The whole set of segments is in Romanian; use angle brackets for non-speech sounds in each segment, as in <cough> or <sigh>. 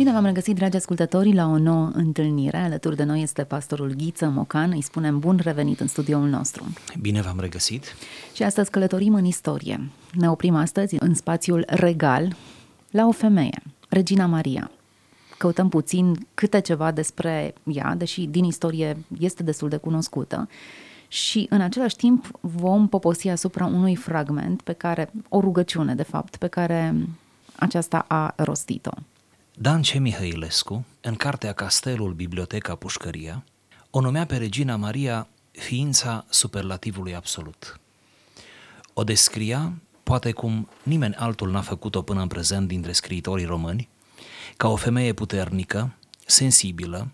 Bine v-am regăsit, dragi ascultători, la o nouă întâlnire. Alături de noi este pastorul Ghiță Mocan. Îi spunem bun revenit în studioul nostru. Bine v-am regăsit. Și astăzi călătorim în istorie. Ne oprim astăzi în spațiul regal la o femeie, Regina Maria. Căutăm puțin câte ceva despre ea, deși din istorie este destul de cunoscută și în același timp vom poposi asupra unui fragment pe care, o rugăciune de fapt, pe care aceasta a rostit-o. Dan C. Mihăilescu, în cartea Castelul Biblioteca Pușcăria, o numea pe Regina Maria ființa superlativului absolut. O descria, poate cum nimeni altul n-a făcut-o până în prezent dintre scriitorii români, ca o femeie puternică, sensibilă,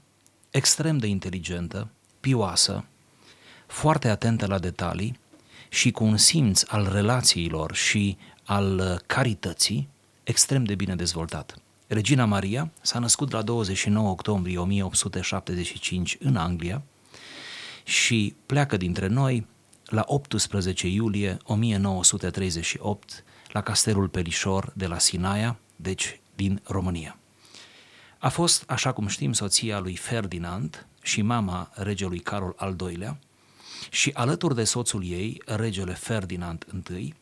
extrem de inteligentă, pioasă, foarte atentă la detalii și cu un simț al relațiilor și al carității extrem de bine dezvoltat. Regina Maria s-a născut la 29 octombrie 1875 în Anglia și pleacă dintre noi la 18 iulie 1938 la castelul Pelișor de la Sinaia, deci din România. A fost, așa cum știm, soția lui Ferdinand și mama regelui Carol al II-lea și alături de soțul ei, regele Ferdinand I,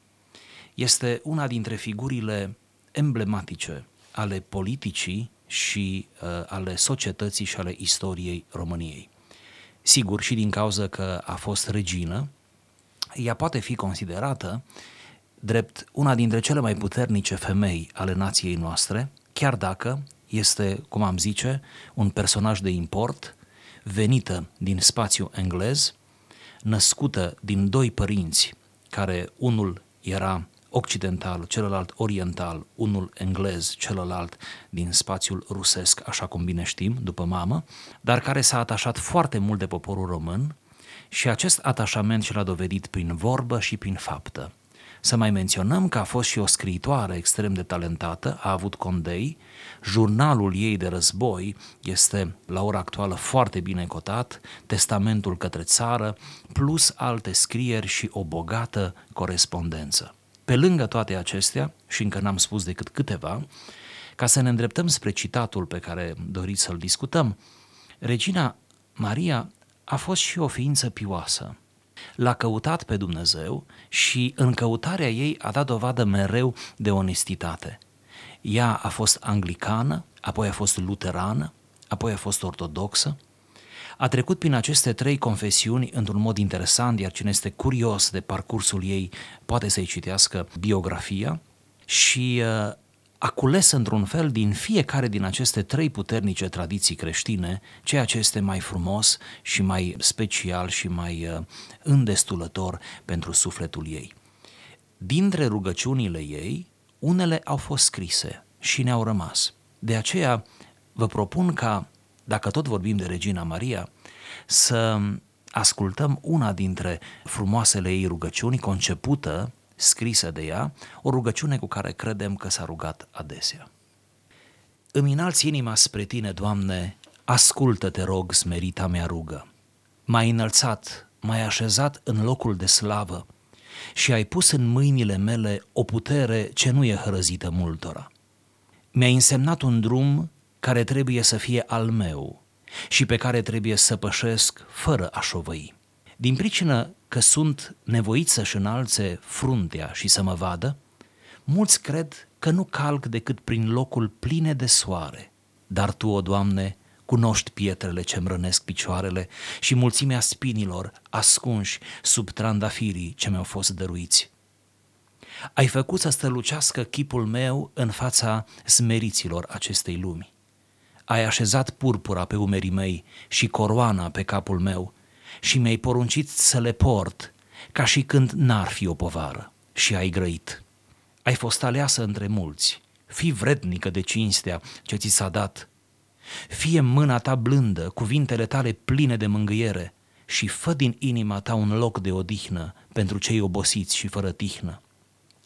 este una dintre figurile emblematice ale politicii și uh, ale societății și ale istoriei României. Sigur, și din cauza că a fost regină, ea poate fi considerată drept una dintre cele mai puternice femei ale nației noastre, chiar dacă este, cum am zice, un personaj de import, venită din spațiu englez, născută din doi părinți, care unul era occidental, celălalt oriental, unul englez, celălalt din spațiul rusesc, așa cum bine știm, după mamă, dar care s-a atașat foarte mult de poporul român și acest atașament și l-a dovedit prin vorbă și prin faptă. Să mai menționăm că a fost și o scriitoare extrem de talentată, a avut condei, jurnalul ei de război este la ora actuală foarte bine cotat, testamentul către țară, plus alte scrieri și o bogată corespondență. Pe lângă toate acestea, și încă n-am spus decât câteva, ca să ne îndreptăm spre citatul pe care doriți să-l discutăm, Regina Maria a fost și o ființă pioasă. L-a căutat pe Dumnezeu și în căutarea ei a dat dovadă mereu de onestitate. Ea a fost anglicană, apoi a fost luterană, apoi a fost ortodoxă, a trecut prin aceste trei confesiuni într-un mod interesant, iar cine este curios de parcursul ei poate să-i citească biografia și uh, a cules într-un fel din fiecare din aceste trei puternice tradiții creștine ceea ce este mai frumos și mai special și mai uh, îndestulător pentru sufletul ei. Dintre rugăciunile ei, unele au fost scrise și ne-au rămas. De aceea vă propun ca dacă tot vorbim de Regina Maria, să ascultăm una dintre frumoasele ei rugăciuni concepută, scrisă de ea, o rugăciune cu care credem că s-a rugat adesea. Îmi înalți inima spre tine, Doamne, ascultă, te rog, smerita mea rugă. M-ai înălțat, m-ai așezat în locul de slavă și ai pus în mâinile mele o putere ce nu e hărăzită multora. Mi-ai însemnat un drum care trebuie să fie al meu și pe care trebuie să pășesc fără a șovăi. Din pricină că sunt nevoit să-și înalțe fruntea și să mă vadă, mulți cred că nu calc decât prin locul pline de soare. Dar Tu, o Doamne, cunoști pietrele ce-mi rănesc picioarele și mulțimea spinilor ascunși sub trandafirii ce mi-au fost dăruiți. Ai făcut să strălucească chipul meu în fața smeriților acestei lumi ai așezat purpura pe umerii mei și coroana pe capul meu și mi-ai poruncit să le port ca și când n-ar fi o povară și ai grăit. Ai fost aleasă între mulți, fii vrednică de cinstea ce ți s-a dat. Fie mâna ta blândă, cuvintele tale pline de mângâiere și fă din inima ta un loc de odihnă pentru cei obosiți și fără tihnă.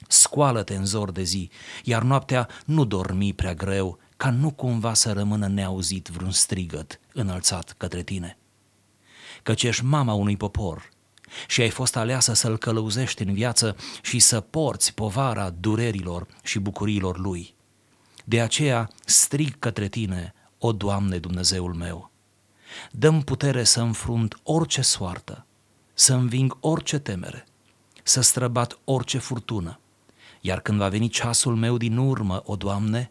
Scoală-te în zor de zi, iar noaptea nu dormi prea greu, ca nu cumva să rămână neauzit vreun strigăt înălțat către tine. Căci ești mama unui popor și ai fost aleasă să-l călăuzești în viață și să porți povara durerilor și bucuriilor lui. De aceea strig către tine, o Doamne Dumnezeul meu. Dăm putere să înfrunt orice soartă, să înving orice temere, să străbat orice furtună. Iar când va veni ceasul meu din urmă, o Doamne,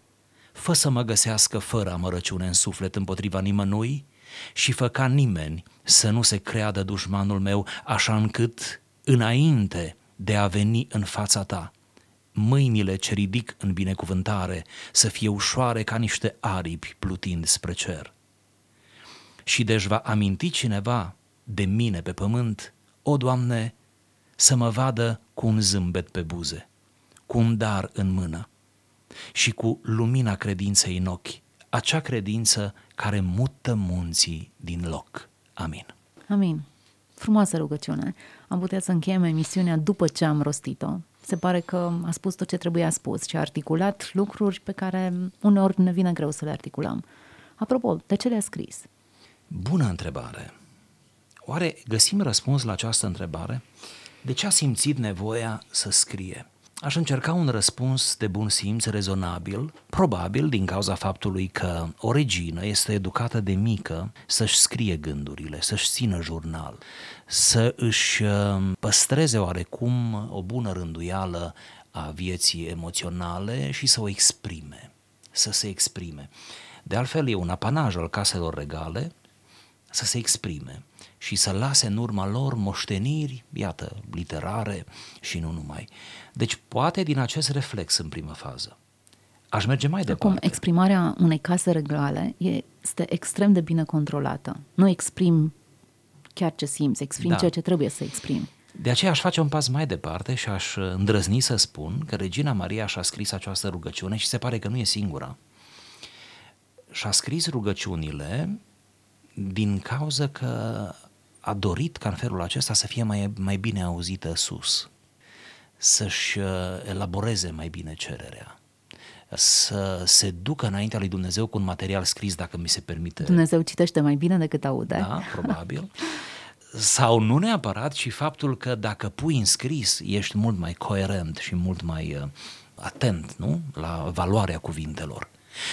fă să mă găsească fără amărăciune în suflet împotriva nimănui și fă ca nimeni să nu se creadă dușmanul meu, așa încât, înainte de a veni în fața ta, mâinile ce ridic în binecuvântare să fie ușoare ca niște aripi plutind spre cer. Și deci va aminti cineva de mine pe pământ, o, Doamne, să mă vadă cu un zâmbet pe buze, cu un dar în mână și cu lumina credinței în ochi, acea credință care mută munții din loc. Amin. Amin. Frumoasă rugăciune. Am putea să încheiem emisiunea după ce am rostit-o. Se pare că a spus tot ce trebuia spus și a articulat lucruri pe care uneori ne vine greu să le articulăm. Apropo, de ce le-a scris? Bună întrebare. Oare găsim răspuns la această întrebare? De ce a simțit nevoia să scrie? Aș încerca un răspuns de bun simț rezonabil, probabil din cauza faptului că o regină este educată de mică să-și scrie gândurile, să-și țină jurnal, să își uh, păstreze oarecum o bună rânduială a vieții emoționale și să o exprime, să se exprime. De altfel, e un apanaj al caselor regale să se exprime și să lase în urma lor moșteniri, iată, literare și nu numai. Deci poate din acest reflex în primă fază. Aș merge mai departe. Acum, exprimarea unei case regale este extrem de bine controlată. Nu exprim chiar ce simți, exprim da. ceea ce trebuie să exprim. De aceea aș face un pas mai departe și aș îndrăzni să spun că Regina Maria și-a scris această rugăciune și se pare că nu e singura. Și-a scris rugăciunile din cauza că a dorit ca în felul acesta să fie mai, mai bine auzită sus, să-și uh, elaboreze mai bine cererea, să se ducă înaintea lui Dumnezeu cu un material scris, dacă mi se permite. Dumnezeu citește mai bine decât aude. Da, probabil. Sau nu neapărat, ci faptul că dacă pui în scris, ești mult mai coerent și mult mai uh, atent nu? la valoarea cuvintelor.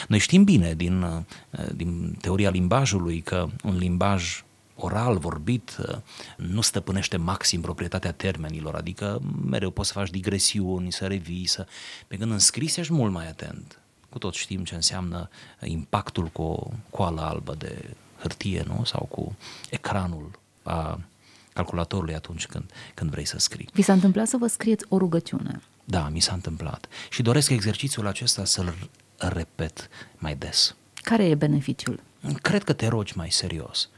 Noi știm bine din, uh, din teoria limbajului că un limbaj oral, vorbit, uh, nu stăpânește maxim proprietatea termenilor, adică mereu poți să faci digresiuni, să revii, să... pe când în scris ești mult mai atent. Cu tot știm ce înseamnă impactul cu o coală albă de hârtie, nu? Sau cu ecranul a calculatorului atunci când, când vrei să scrii. Vi s-a întâmplat să vă scrieți o rugăciune? Da, mi s-a întâmplat. Și doresc exercițiul acesta să-l repet mai des. Care e beneficiul? Cred că te rogi mai serios.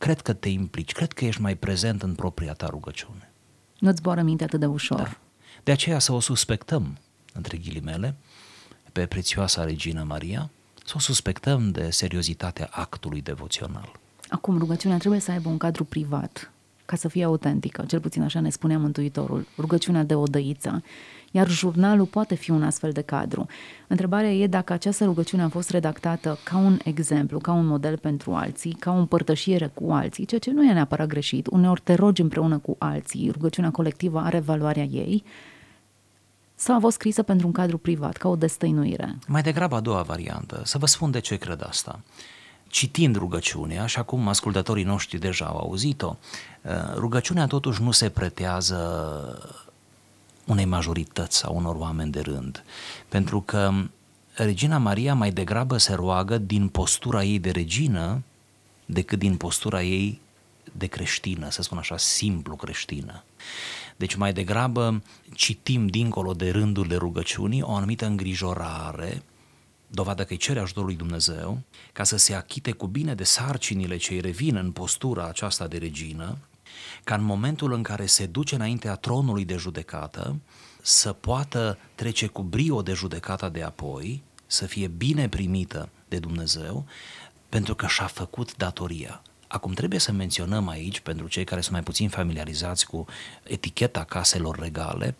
Cred că te implici. Cred că ești mai prezent în propria ta rugăciune. Nu-ți zboară minte atât de ușor. Da. De aceea să o suspectăm, între ghilimele, pe prețioasa Regină Maria, să o suspectăm de seriozitatea actului devoțional. Acum, rugăciunea trebuie să aibă un cadru privat, ca să fie autentică, cel puțin așa ne spunea Mântuitorul, rugăciunea de odăiță iar jurnalul poate fi un astfel de cadru. Întrebarea e dacă această rugăciune a fost redactată ca un exemplu, ca un model pentru alții, ca o împărtășire cu alții, ceea ce nu e neapărat greșit. Uneori te rogi împreună cu alții, rugăciunea colectivă are valoarea ei, sau a fost scrisă pentru un cadru privat, ca o destăinuire? Mai degrabă a doua variantă. Să vă spun de ce cred asta. Citind rugăciunea, așa cum ascultătorii noștri deja au auzit-o, rugăciunea totuși nu se pretează unei majorități sau unor oameni de rând. Pentru că Regina Maria mai degrabă se roagă din postura ei de regină decât din postura ei de creștină, să spun așa, simplu creștină. Deci mai degrabă citim dincolo de rândurile rugăciunii o anumită îngrijorare, dovadă că îi cere ajutorul lui Dumnezeu, ca să se achite cu bine de sarcinile ce îi revin în postura aceasta de regină, ca în momentul în care se duce înaintea tronului de judecată să poată trece cu brio de judecata de apoi, să fie bine primită de Dumnezeu, pentru că și-a făcut datoria. Acum trebuie să menționăm aici, pentru cei care sunt mai puțin familiarizați cu eticheta caselor regale,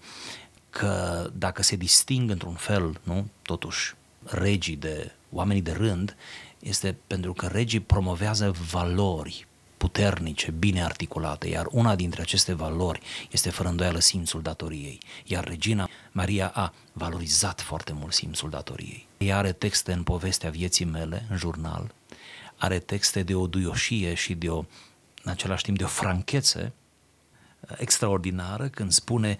că dacă se disting într-un fel, nu, totuși, regii de oamenii de rând, este pentru că regii promovează valori puternice, bine articulate, iar una dintre aceste valori este fără îndoială simțul datoriei. Iar Regina Maria a valorizat foarte mult simțul datoriei. Ea are texte în povestea vieții mele, în jurnal, are texte de o duioșie și de o, în același timp, de o franchețe uh, extraordinară când spune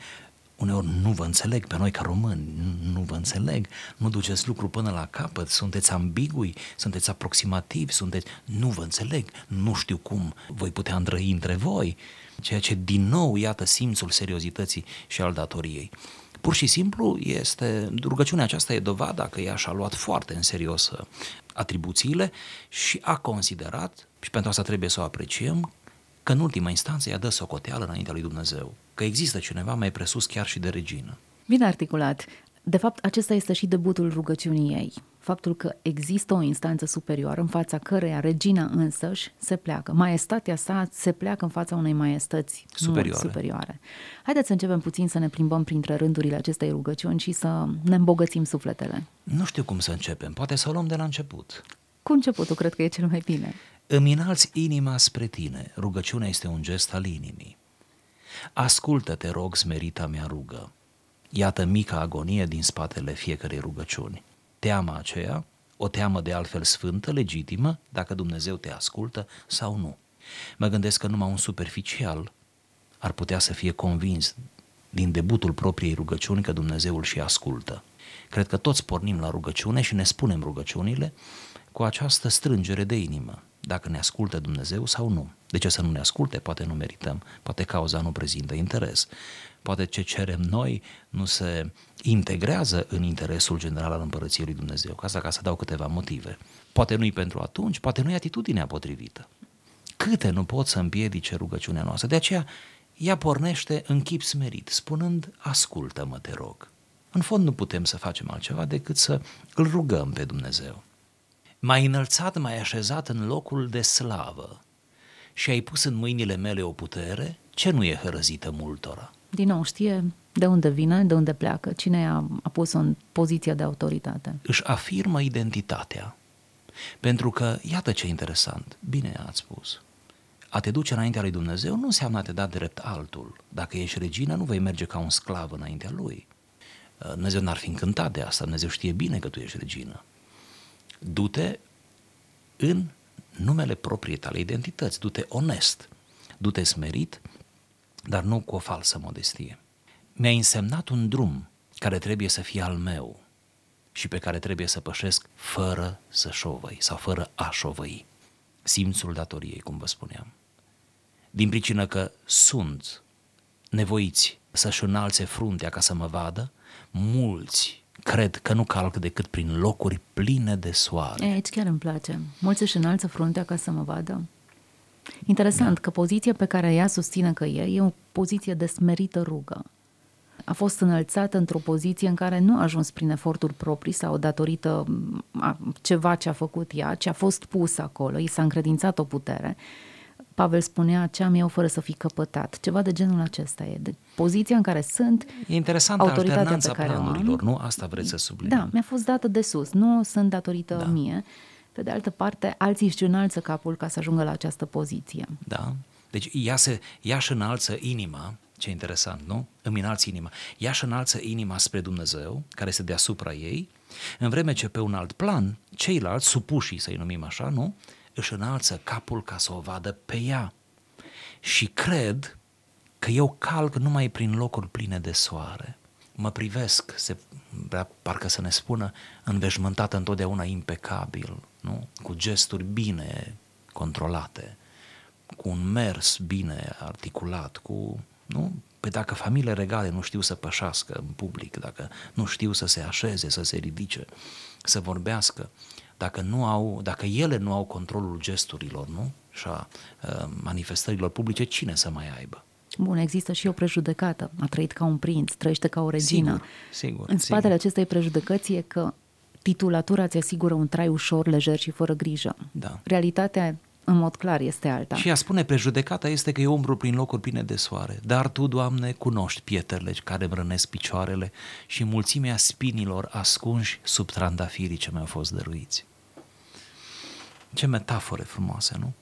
uneori nu vă înțeleg pe noi ca români, nu, nu vă înțeleg, nu duceți lucru până la capăt, sunteți ambigui, sunteți aproximativi, sunteți, nu vă înțeleg, nu știu cum voi putea îndrăi între voi, ceea ce din nou iată simțul seriozității și al datoriei. Pur și simplu este, rugăciunea aceasta e dovada că ea și-a luat foarte în serios uh, atribuțiile și a considerat, și pentru asta trebuie să o apreciem, că în ultima instanță ea dă socoteală înaintea lui Dumnezeu, că există cineva mai presus chiar și de regină. Bine articulat. De fapt, acesta este și debutul rugăciunii ei. Faptul că există o instanță superioară în fața căreia regina însăși se pleacă. Maestatea sa se pleacă în fața unei maestăți superioare. superioare. Haideți să începem puțin să ne plimbăm printre rândurile acestei rugăciuni și să ne îmbogățim sufletele. Nu știu cum să începem, poate să o luăm de la început. Cu începutul cred că e cel mai bine. Îmi înalți inima spre tine. Rugăciunea este un gest al inimii. Ascultă, te rog, smerita mea rugă. Iată mica agonie din spatele fiecărei rugăciuni. Teama aceea, o teamă de altfel sfântă, legitimă, dacă Dumnezeu te ascultă sau nu. Mă gândesc că numai un superficial ar putea să fie convins din debutul propriei rugăciuni că Dumnezeu îl și ascultă. Cred că toți pornim la rugăciune și ne spunem rugăciunile cu această strângere de inimă dacă ne ascultă Dumnezeu sau nu. De ce să nu ne asculte? Poate nu merităm, poate cauza nu prezintă interes, poate ce cerem noi nu se integrează în interesul general al împărăției lui Dumnezeu. Ca asta ca să dau câteva motive. Poate nu-i pentru atunci, poate nu-i atitudinea potrivită. Câte nu pot să împiedice rugăciunea noastră. De aceea, ea pornește în chip smerit, spunând, ascultă-mă, te rog. În fond nu putem să facem altceva decât să îl rugăm pe Dumnezeu m-ai înălțat, m-ai așezat în locul de slavă și ai pus în mâinile mele o putere ce nu e hărăzită multora. Din nou știe de unde vine, de unde pleacă, cine a, a pus-o în poziția de autoritate. Își afirmă identitatea. Pentru că, iată ce interesant, bine ați spus, a te duce înaintea lui Dumnezeu nu înseamnă a te da drept altul. Dacă ești regină, nu vei merge ca un sclav înaintea lui. Dumnezeu n-ar fi încântat de asta, Dumnezeu știe bine că tu ești regină du-te în numele proprii tale identități, du-te onest, du-te smerit, dar nu cu o falsă modestie. Mi-a însemnat un drum care trebuie să fie al meu și pe care trebuie să pășesc fără să șovăi sau fără a șovăi. Simțul datoriei, cum vă spuneam. Din pricină că sunt nevoiți să-și înalțe fruntea ca să mă vadă, mulți cred că nu calc decât prin locuri pline de soare. E, aici chiar îmi place. Mulți își înalță fruntea ca să mă vadă. Interesant da. că poziția pe care ea susține că e, e o poziție de smerită rugă. A fost înălțată într-o poziție în care nu a ajuns prin eforturi proprii sau datorită a ceva ce a făcut ea, ci a fost pus acolo, i s-a încredințat o putere Pavel spunea ce am eu fără să fi căpătat. Ceva de genul acesta e. De poziția în care sunt, E interesant autoritatea pe care planurilor, am, nu? Asta vreți să subliniez. Da, mi-a fost dată de sus. Nu sunt datorită da. mie. Pe de altă parte, alții își înalță capul ca să ajungă la această poziție. Da. Deci ea, se, ea și înalță inima, ce interesant, nu? Îmi înalți inima. Ea și înalță inima spre Dumnezeu, care este deasupra ei, în vreme ce pe un alt plan, ceilalți, supușii, să-i numim așa, nu? Își înalță capul ca să o vadă pe ea. Și cred că eu calc numai prin locuri pline de soare. Mă privesc, se vrea parcă să ne spună, înveșmântată întotdeauna impecabil, nu? cu gesturi bine controlate, cu un mers bine articulat, cu, nu? Păi dacă familiile regale nu știu să pășească în public, dacă nu știu să se așeze, să se ridice, să vorbească, dacă, nu au, dacă ele nu au controlul gesturilor nu? și a uh, manifestărilor publice, cine să mai aibă? Bun, există și o prejudecată. A trăit ca un prinț, trăiește ca o regină. Sigur, sigur. În spatele sigur. acestei prejudecăți e că titulatura ți asigură un trai ușor, lejer și fără grijă. Da. Realitatea în mod clar este alta. Și a spune prejudecata este că eu umbru prin locuri pline de soare, dar Tu, Doamne, cunoști pietrele care îmi rănesc picioarele și mulțimea spinilor ascunși sub trandafirii ce mi-au fost dăruiți. Ce metafore frumoase, nu?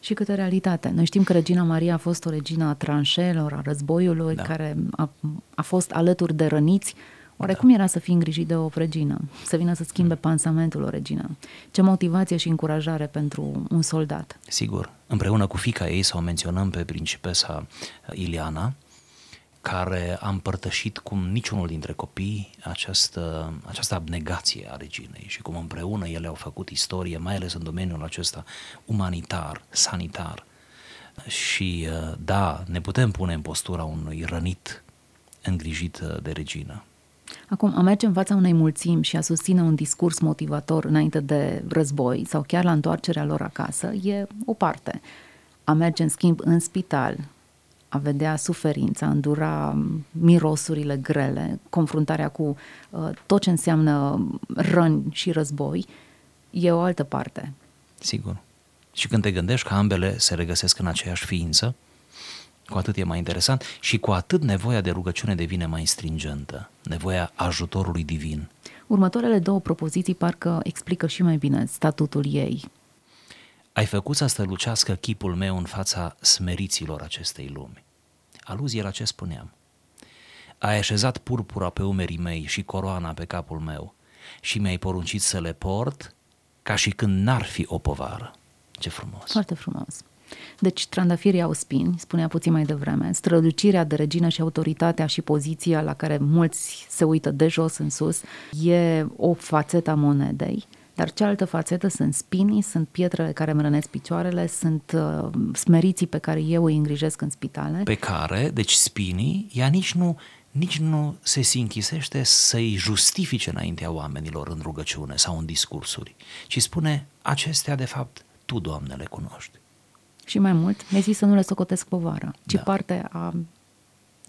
Și câtă realitate. Noi știm că Regina Maria a fost o regină a tranșelor, a războiului, da. care a, a fost alături de răniți. Oare da. cum era să fii îngrijit de o regină? Să vină să schimbe pansamentul o regină? Ce motivație și încurajare pentru un soldat? Sigur. Împreună cu fica ei, sau menționăm pe principesa Iliana, care a împărtășit cum niciunul dintre copii această, această abnegație a reginei și cum împreună ele au făcut istorie, mai ales în domeniul acesta umanitar, sanitar. Și uh, da, ne putem pune în postura unui rănit îngrijit uh, de regină. Acum, a merge în fața unei mulțimi și a susține un discurs motivator înainte de război sau chiar la întoarcerea lor acasă e o parte. A merge, în schimb, în spital, a vedea suferința, a îndura mirosurile grele, confruntarea cu uh, tot ce înseamnă răni și război, e o altă parte. Sigur. Și când te gândești că ambele se regăsesc în aceeași ființă, cu atât e mai interesant și cu atât nevoia de rugăciune devine mai stringentă, nevoia ajutorului divin. Următoarele două propoziții parcă explică și mai bine statutul ei. Ai făcut să strălucească chipul meu în fața smeriților acestei lumi. Aluzie la ce spuneam. Ai așezat purpura pe umerii mei și coroana pe capul meu și mi-ai poruncit să le port ca și când n-ar fi o povară. Ce frumos! Foarte frumos! Deci trandafirii au spini, spunea puțin mai devreme, strălucirea de regină și autoritatea și poziția la care mulți se uită de jos în sus e o fațetă a monedei, dar cealaltă fațetă sunt spinii, sunt pietrele care îmi rănesc picioarele, sunt uh, smeriții pe care eu îi îngrijesc în spitale. Pe care, deci spinii, ea nici nu nici nu se sinchisește să-i justifice înaintea oamenilor în rugăciune sau în discursuri, ci spune, acestea de fapt tu, Doamne, le cunoști. Și mai mult, mi zis să nu le socotesc povară, ci da. parte a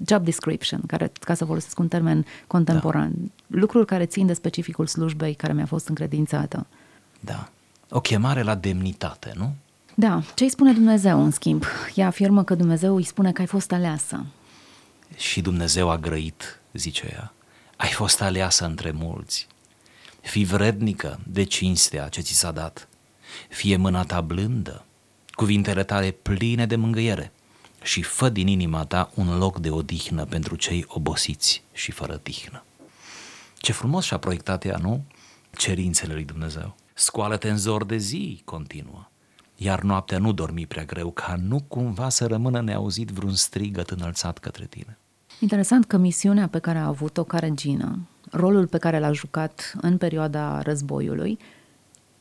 job description, care, ca să folosesc un termen contemporan, da. lucruri care țin de specificul slujbei care mi-a fost încredințată. Da. O chemare la demnitate, nu? Da. Ce îi spune Dumnezeu, în schimb? Ea afirmă că Dumnezeu îi spune că ai fost aleasă. Și Dumnezeu a grăit, zice ea. Ai fost aleasă între mulți. Fii vrednică de cinstea ce ți s-a dat. Fie mâna ta blândă, cuvintele tale pline de mângâiere și fă din inima ta un loc de odihnă pentru cei obosiți și fără tihnă. Ce frumos și-a proiectat ea, nu? Cerințele lui Dumnezeu. Scoală-te în zor de zi, continuă. Iar noaptea nu dormi prea greu, ca nu cumva să rămână neauzit vreun strigăt înălțat către tine. Interesant că misiunea pe care a avut-o ca regină, rolul pe care l-a jucat în perioada războiului,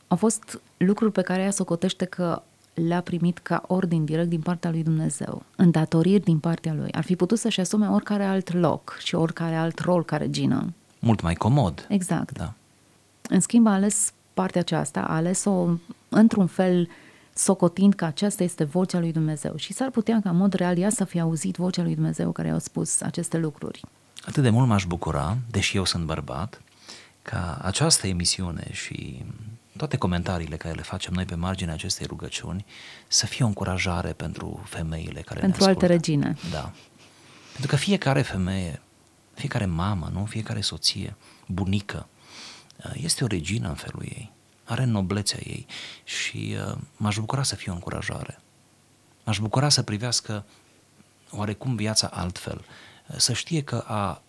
au fost lucruri pe care ea socotește că le-a primit ca ordin direct din partea lui Dumnezeu, îndatoriri din partea lui. Ar fi putut să-și asume oricare alt loc și oricare alt rol ca regină. Mult mai comod. Exact. Da. În schimb, a ales partea aceasta, a ales-o într-un fel socotind că aceasta este vocea lui Dumnezeu și s-ar putea ca în mod real ea să fie auzit vocea lui Dumnezeu care i-a spus aceste lucruri. Atât de mult m-aș bucura, deși eu sunt bărbat, ca această emisiune și toate comentariile care le facem noi pe marginea acestei rugăciuni să fie o încurajare pentru femeile care Pentru ne alte regine. Da. Pentru că fiecare femeie, fiecare mamă, nu? fiecare soție, bunică, este o regină în felul ei, are noblețea ei și uh, m-aș bucura să fie o încurajare. M-aș bucura să privească oarecum viața altfel, să știe că a,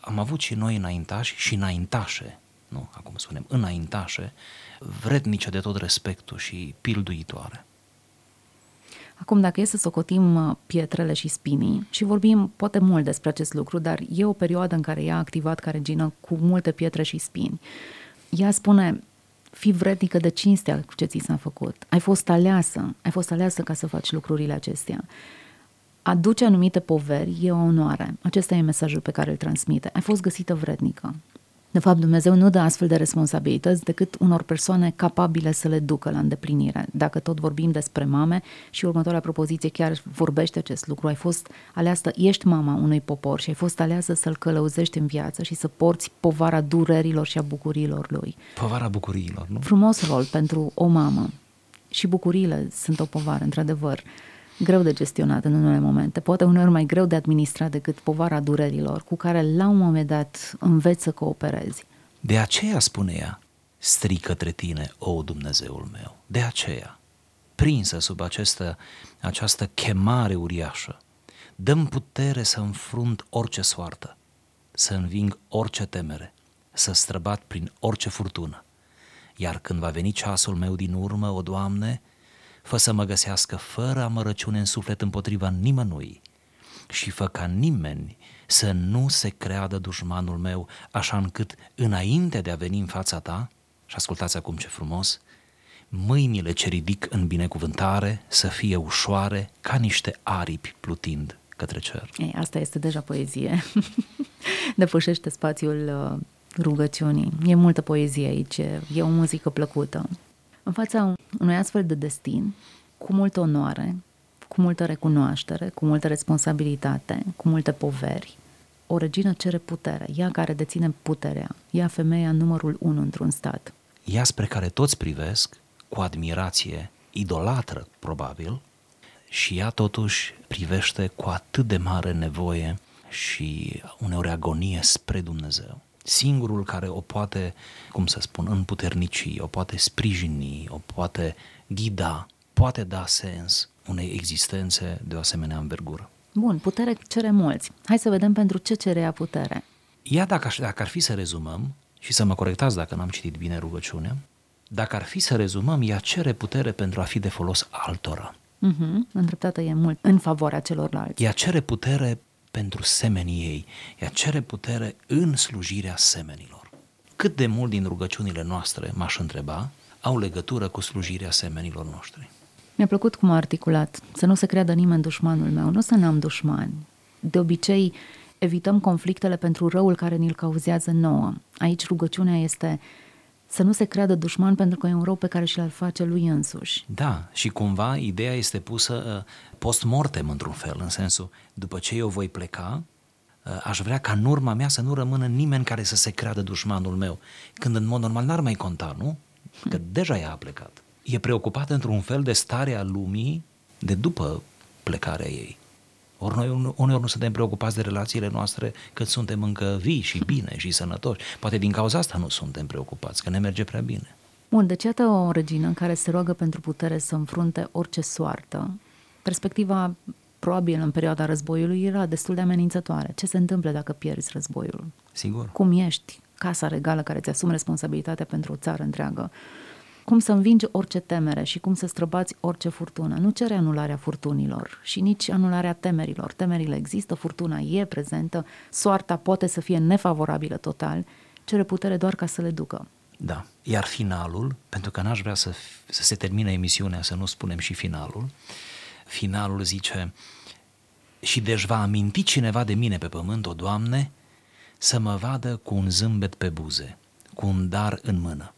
am avut și noi înaintași și înaintașe, nu, acum spunem înaintașe, vrednice de tot respectul și pilduitoare. Acum, dacă e să socotim uh, pietrele și spinii, și vorbim poate mult despre acest lucru, dar e o perioadă în care ea a activat ca regină cu multe pietre și spini. Ea spune, fi vrednică de cinstea cu ce ți s-a făcut. Ai fost aleasă, ai fost aleasă ca să faci lucrurile acestea. Aduce anumite poveri e o onoare. Acesta e mesajul pe care îl transmite. Ai fost găsită vrednică. De fapt, Dumnezeu nu dă astfel de responsabilități decât unor persoane capabile să le ducă la îndeplinire. Dacă tot vorbim despre mame și următoarea propoziție chiar vorbește acest lucru, ai fost aleasă, ești mama unui popor și ai fost aleasă să-l călăuzești în viață și să porți povara durerilor și a bucuriilor lui. Povara bucuriilor, nu? Frumos rol pentru o mamă. Și bucuriile sunt o povară, într-adevăr greu de gestionat în unele momente, poate uneori mai greu de administrat decât povara durerilor, cu care la un moment dat înveți să cooperezi. De aceea spune ea, strig către tine, o Dumnezeul meu, de aceea. prinsă sub această, această chemare uriașă. Dăm putere să înfrunt orice soartă, să înving orice temere, să străbat prin orice furtună. Iar când va veni ceasul meu din urmă, o Doamne, fă să mă găsească fără amărăciune în suflet împotriva nimănui și fă ca nimeni să nu se creadă dușmanul meu, așa încât înainte de a veni în fața ta, și ascultați acum ce frumos, mâinile ce ridic în binecuvântare să fie ușoare ca niște aripi plutind către cer. Ei, asta este deja poezie. <laughs> Depășește spațiul uh, rugăciunii. E multă poezie aici, e o muzică plăcută. În fața unui astfel de destin, cu multă onoare, cu multă recunoaștere, cu multă responsabilitate, cu multe poveri, o regină cere putere, ea care deține puterea, ea femeia numărul unu într-un stat. Ea spre care toți privesc cu admirație, idolatră probabil, și ea totuși privește cu atât de mare nevoie și uneori agonie spre Dumnezeu. Singurul care o poate, cum să spun, împuternici, o poate sprijini, o poate ghida, poate da sens unei existențe de o asemenea învergură. Bun, putere cere mulți. Hai să vedem pentru ce cere ea putere. Ea, dacă, dacă ar fi să rezumăm, și să mă corectați dacă n-am citit bine rugăciunea, dacă ar fi să rezumăm, ea cere putere pentru a fi de folos altora. Uh-huh. Îndreptată e mult în favoarea celorlalți. Ea cere putere pentru semenii ei. Ea cere putere în slujirea semenilor. Cât de mult din rugăciunile noastre, m-aș întreba, au legătură cu slujirea semenilor noștri? Mi-a plăcut cum a articulat, să nu se creadă nimeni dușmanul meu, nu să n-am dușmani. De obicei, evităm conflictele pentru răul care ni-l cauzează nouă. Aici rugăciunea este să nu se creadă dușman pentru că e un rău pe care și-l face lui însuși. Da, și cumva ideea este pusă uh, post-mortem într-un fel, în sensul, după ce eu voi pleca, uh, aș vrea ca în urma mea să nu rămână nimeni care să se creadă dușmanul meu, când în mod normal n-ar mai conta, nu? Că deja ea a plecat. E preocupată într-un fel de stare a lumii de după plecarea ei. Ori noi uneori nu suntem preocupați de relațiile noastre cât suntem încă vii și bine și sănătoși. Poate din cauza asta nu suntem preocupați, că ne merge prea bine. Bun, deci iată o regină în care se roagă pentru putere să înfrunte orice soartă. Perspectiva probabil în perioada războiului era destul de amenințătoare. Ce se întâmplă dacă pierzi războiul? Sigur. Cum ești? Casa regală care ți asumi responsabilitatea pentru o țară întreagă cum să învingi orice temere și cum să străbați orice furtună. Nu cere anularea furtunilor și nici anularea temerilor. Temerile există, furtuna e prezentă, soarta poate să fie nefavorabilă total, cere putere doar ca să le ducă. Da. Iar finalul, pentru că n-aș vrea să, să se termine emisiunea, să nu spunem și finalul, finalul zice și deci va aminti cineva de mine pe pământ, o Doamne, să mă vadă cu un zâmbet pe buze, cu un dar în mână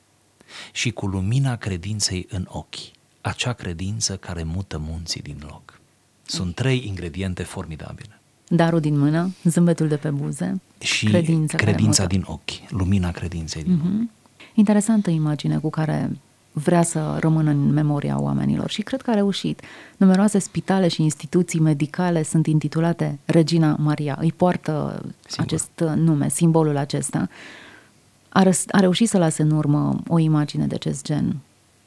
și cu lumina credinței în ochi, acea credință care mută munții din loc. Sunt trei ingrediente formidabile. Darul din mână, zâmbetul de pe buze și credința, credința din ochi, lumina credinței din mm-hmm. ochi. Interesantă imagine cu care vrea să rămână în memoria oamenilor și cred că a reușit. Numeroase spitale și instituții medicale sunt intitulate Regina Maria. Îi poartă Sigur. acest nume, simbolul acesta a, răs- a reușit să lase în urmă o imagine de acest gen.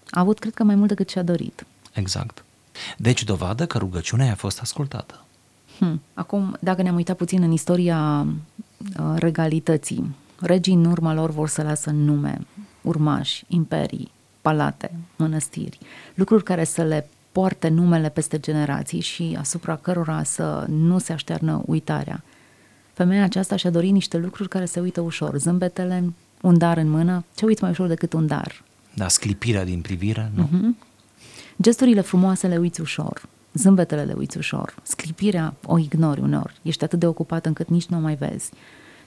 A avut, cred că, mai mult decât și-a dorit. Exact. Deci dovadă că rugăciunea a fost ascultată. Hmm. Acum, dacă ne-am uitat puțin în istoria uh, regalității, regii în urma lor vor să lasă nume, urmași, imperii, palate, mănăstiri, lucruri care să le poarte numele peste generații și asupra cărora să nu se aștearnă uitarea. Femeia aceasta și-a dorit niște lucruri care se uită ușor, zâmbetele, un dar în mână, ce uiți mai ușor decât un dar? Da, sclipirea din privire, nu? Uh-huh. Gesturile frumoase le uiți ușor, zâmbetele le uiți ușor, sclipirea o ignori uneori, ești atât de ocupat încât nici nu o mai vezi.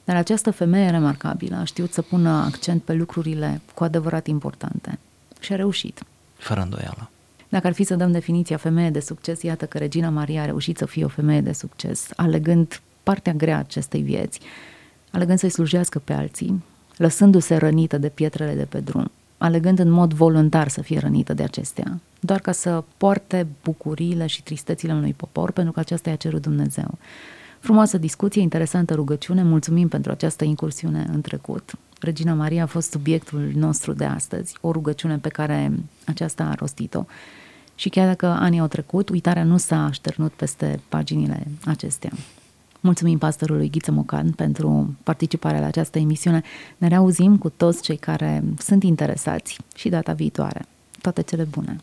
Dar această femeie remarcabilă a știut să pună accent pe lucrurile cu adevărat importante și a reușit. Fără îndoială. Dacă ar fi să dăm definiția femeie de succes, iată că Regina Maria a reușit să fie o femeie de succes, alegând partea grea acestei vieți, alegând să-i slujească pe alții, lăsându-se rănită de pietrele de pe drum, alegând în mod voluntar să fie rănită de acestea, doar ca să poarte bucuriile și tristețile unui popor, pentru că aceasta i-a cerut Dumnezeu. Frumoasă discuție, interesantă rugăciune, mulțumim pentru această incursiune în trecut. Regina Maria a fost subiectul nostru de astăzi, o rugăciune pe care aceasta a rostit-o Și chiar dacă anii au trecut, uitarea nu s-a așternut peste paginile acestea. Mulțumim pastorului Ghiță Mocan pentru participarea la această emisiune. Ne reauzim cu toți cei care sunt interesați și data viitoare. Toate cele bune!